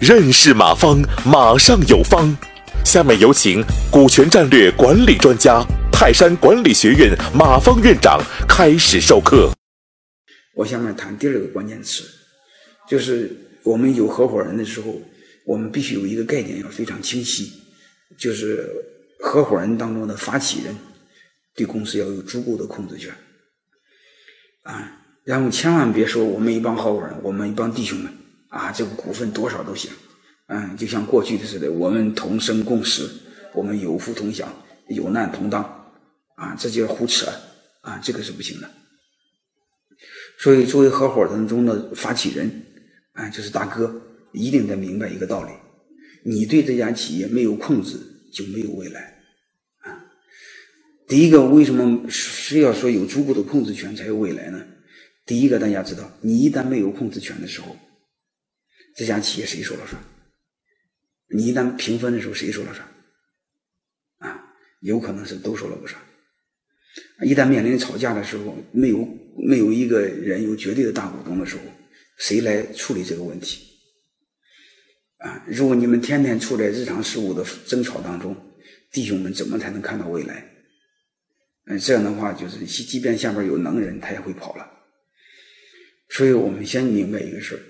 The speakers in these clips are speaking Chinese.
认识马方，马上有方。下面有请股权战略管理专家、泰山管理学院马方院长开始授课。我下面谈第二个关键词，就是我们有合伙人的时候，我们必须有一个概念要非常清晰，就是合伙人当中的发起人对公司要有足够的控制权啊，然后千万别说我们一帮合伙人，我们一帮弟兄们。啊，这个股份多少都行，嗯，就像过去的似的，我们同生共死，我们有福同享，有难同当，啊，这就是胡扯，啊，这个是不行的。所以，作为合伙当中的发起人，啊，就是大哥，一定得明白一个道理：你对这家企业没有控制，就没有未来。啊，第一个，为什么非要说有足够的控制权才有未来呢？第一个，大家知道，你一旦没有控制权的时候，这家企业谁说了算？你一旦平分的时候，谁说了算？啊，有可能是都说了不算。一旦面临吵架的时候，没有没有一个人有绝对的大股东的时候，谁来处理这个问题？啊，如果你们天天处在日常事务的争吵当中，弟兄们怎么才能看到未来？嗯，这样的话，就是即便下边有能人，他也会跑了。所以我们先明白一个事儿。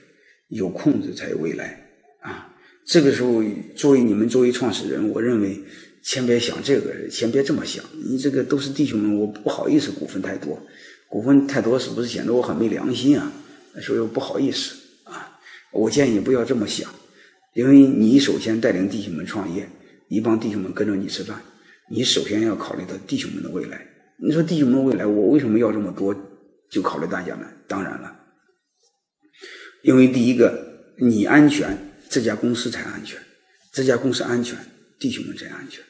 有控制才有未来啊！这个时候，作为你们作为创始人，我认为先别想这个，先别这么想。你这个都是弟兄们，我不好意思股份太多，股份太多是不是显得我很没良心啊？所以我不好意思啊！我建议你不要这么想，因为你首先带领弟兄们创业，一帮弟兄们跟着你吃饭，你首先要考虑到弟兄们的未来。你说弟兄们未来，我为什么要这么多？就考虑大家呢？当然了。因为第一个，你安全，这家公司才安全；这家公司安全，弟兄们才安全。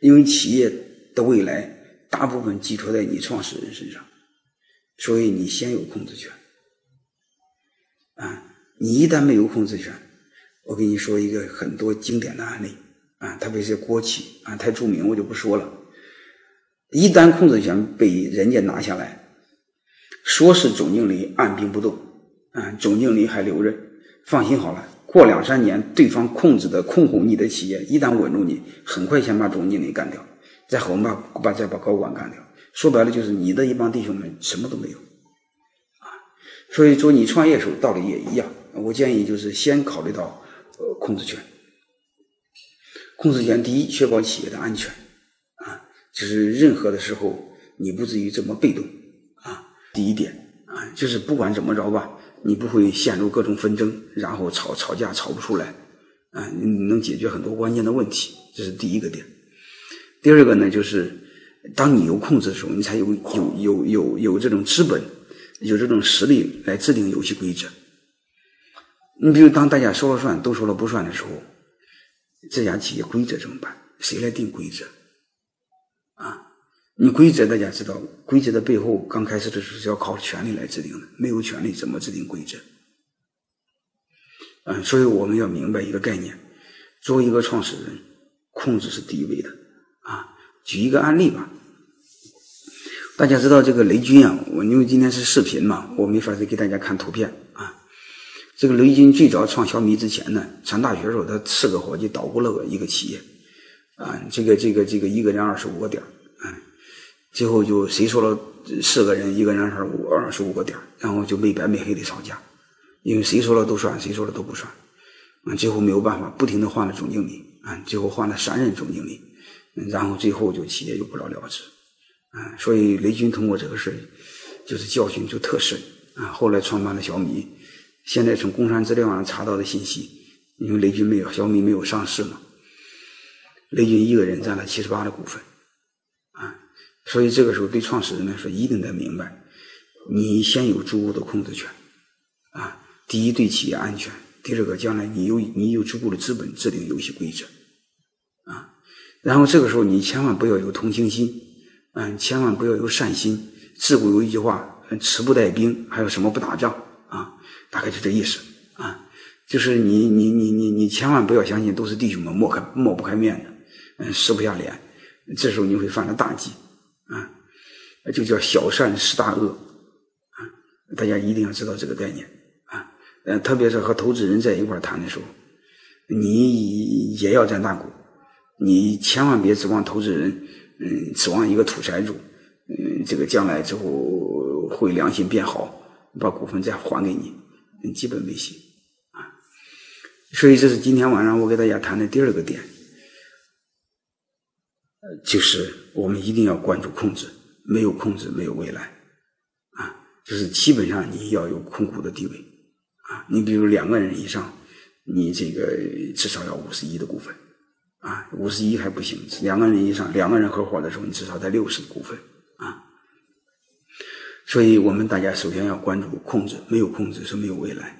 因为企业的未来大部分寄托在你创始人身上，所以你先有控制权。啊，你一旦没有控制权，我跟你说一个很多经典的案例啊，特别是国企啊，太著名我就不说了。一旦控制权被人家拿下来，说是总经理按兵不动。啊，总经理还留着，放心好了。过两三年，对方控制的控股你的企业，一旦稳住你，很快先把总经理干掉，再后把把再把高管干掉。说白了，就是你的一帮弟兄们什么都没有，啊。所以说，你创业的时候道理也一样。我建议就是先考虑到呃控制权，控制权第一，确保企业的安全，啊，就是任何的时候你不至于这么被动，啊，第一点啊，就是不管怎么着吧。你不会陷入各种纷争，然后吵吵架吵不出来，啊，你能解决很多关键的问题，这是第一个点。第二个呢，就是当你有控制的时候，你才有有有有有这种资本，有这种实力来制定游戏规则。你比如当大家说了算，都说了不算的时候，这家企业规则怎么办？谁来定规则？你规则大家知道，规则的背后刚开始的时候是要靠权力来制定的，没有权力怎么制定规则？嗯，所以我们要明白一个概念：作为一个创始人，控制是第一位的。啊，举一个案例吧。大家知道这个雷军啊，我因为今天是视频嘛，我没法再给大家看图片啊。这个雷军最早创小米之前呢，上大学的时候，他四个伙计捣鼓了一个企业，啊，这个这个这个一个人二十五个点啊。最后就谁说了四个人一个人二十五二十五个点然后就没白没黑的吵架，因为谁说了都算，谁说了都不算，啊，最后没有办法，不停的换了总经理，啊，最后换了三任总经理，然后最后就企业就不了了之，啊，所以雷军通过这个事就是教训就特深，啊，后来创办了小米，现在从工商资料上查到的信息，因为雷军没有小米没有上市嘛，雷军一个人占了七十八的股份。所以这个时候，对创始人来说，一定得明白，你先有足够的控制权，啊，第一对企业安全，第二个将来你有你有足够的资本制定游戏规则，啊，然后这个时候你千万不要有同情心，嗯，千万不要有善心。自古有一句话，持不带兵，还有什么不打仗啊？大概就这意思啊，就是你你你你你千万不要相信都是弟兄们抹开抹不开面子，嗯，撕不下脸，这时候你会犯了大忌。就叫小善失大恶，啊，大家一定要知道这个概念啊。嗯，特别是和投资人在一块谈的时候，你也要占大股，你千万别指望投资人，嗯，指望一个土财主，嗯，这个将来之后会良心变好，把股份再还给你，基本没戏啊。所以这是今天晚上我给大家谈的第二个点。就是我们一定要关注控制，没有控制没有未来，啊，就是基本上你要有控股的地位，啊，你比如两个人以上，你这个至少要五十一的股份，啊，五十一还不行，两个人以上，两个人合伙的时候，你至少得六十的股份，啊，所以我们大家首先要关注控制，没有控制是没有未来。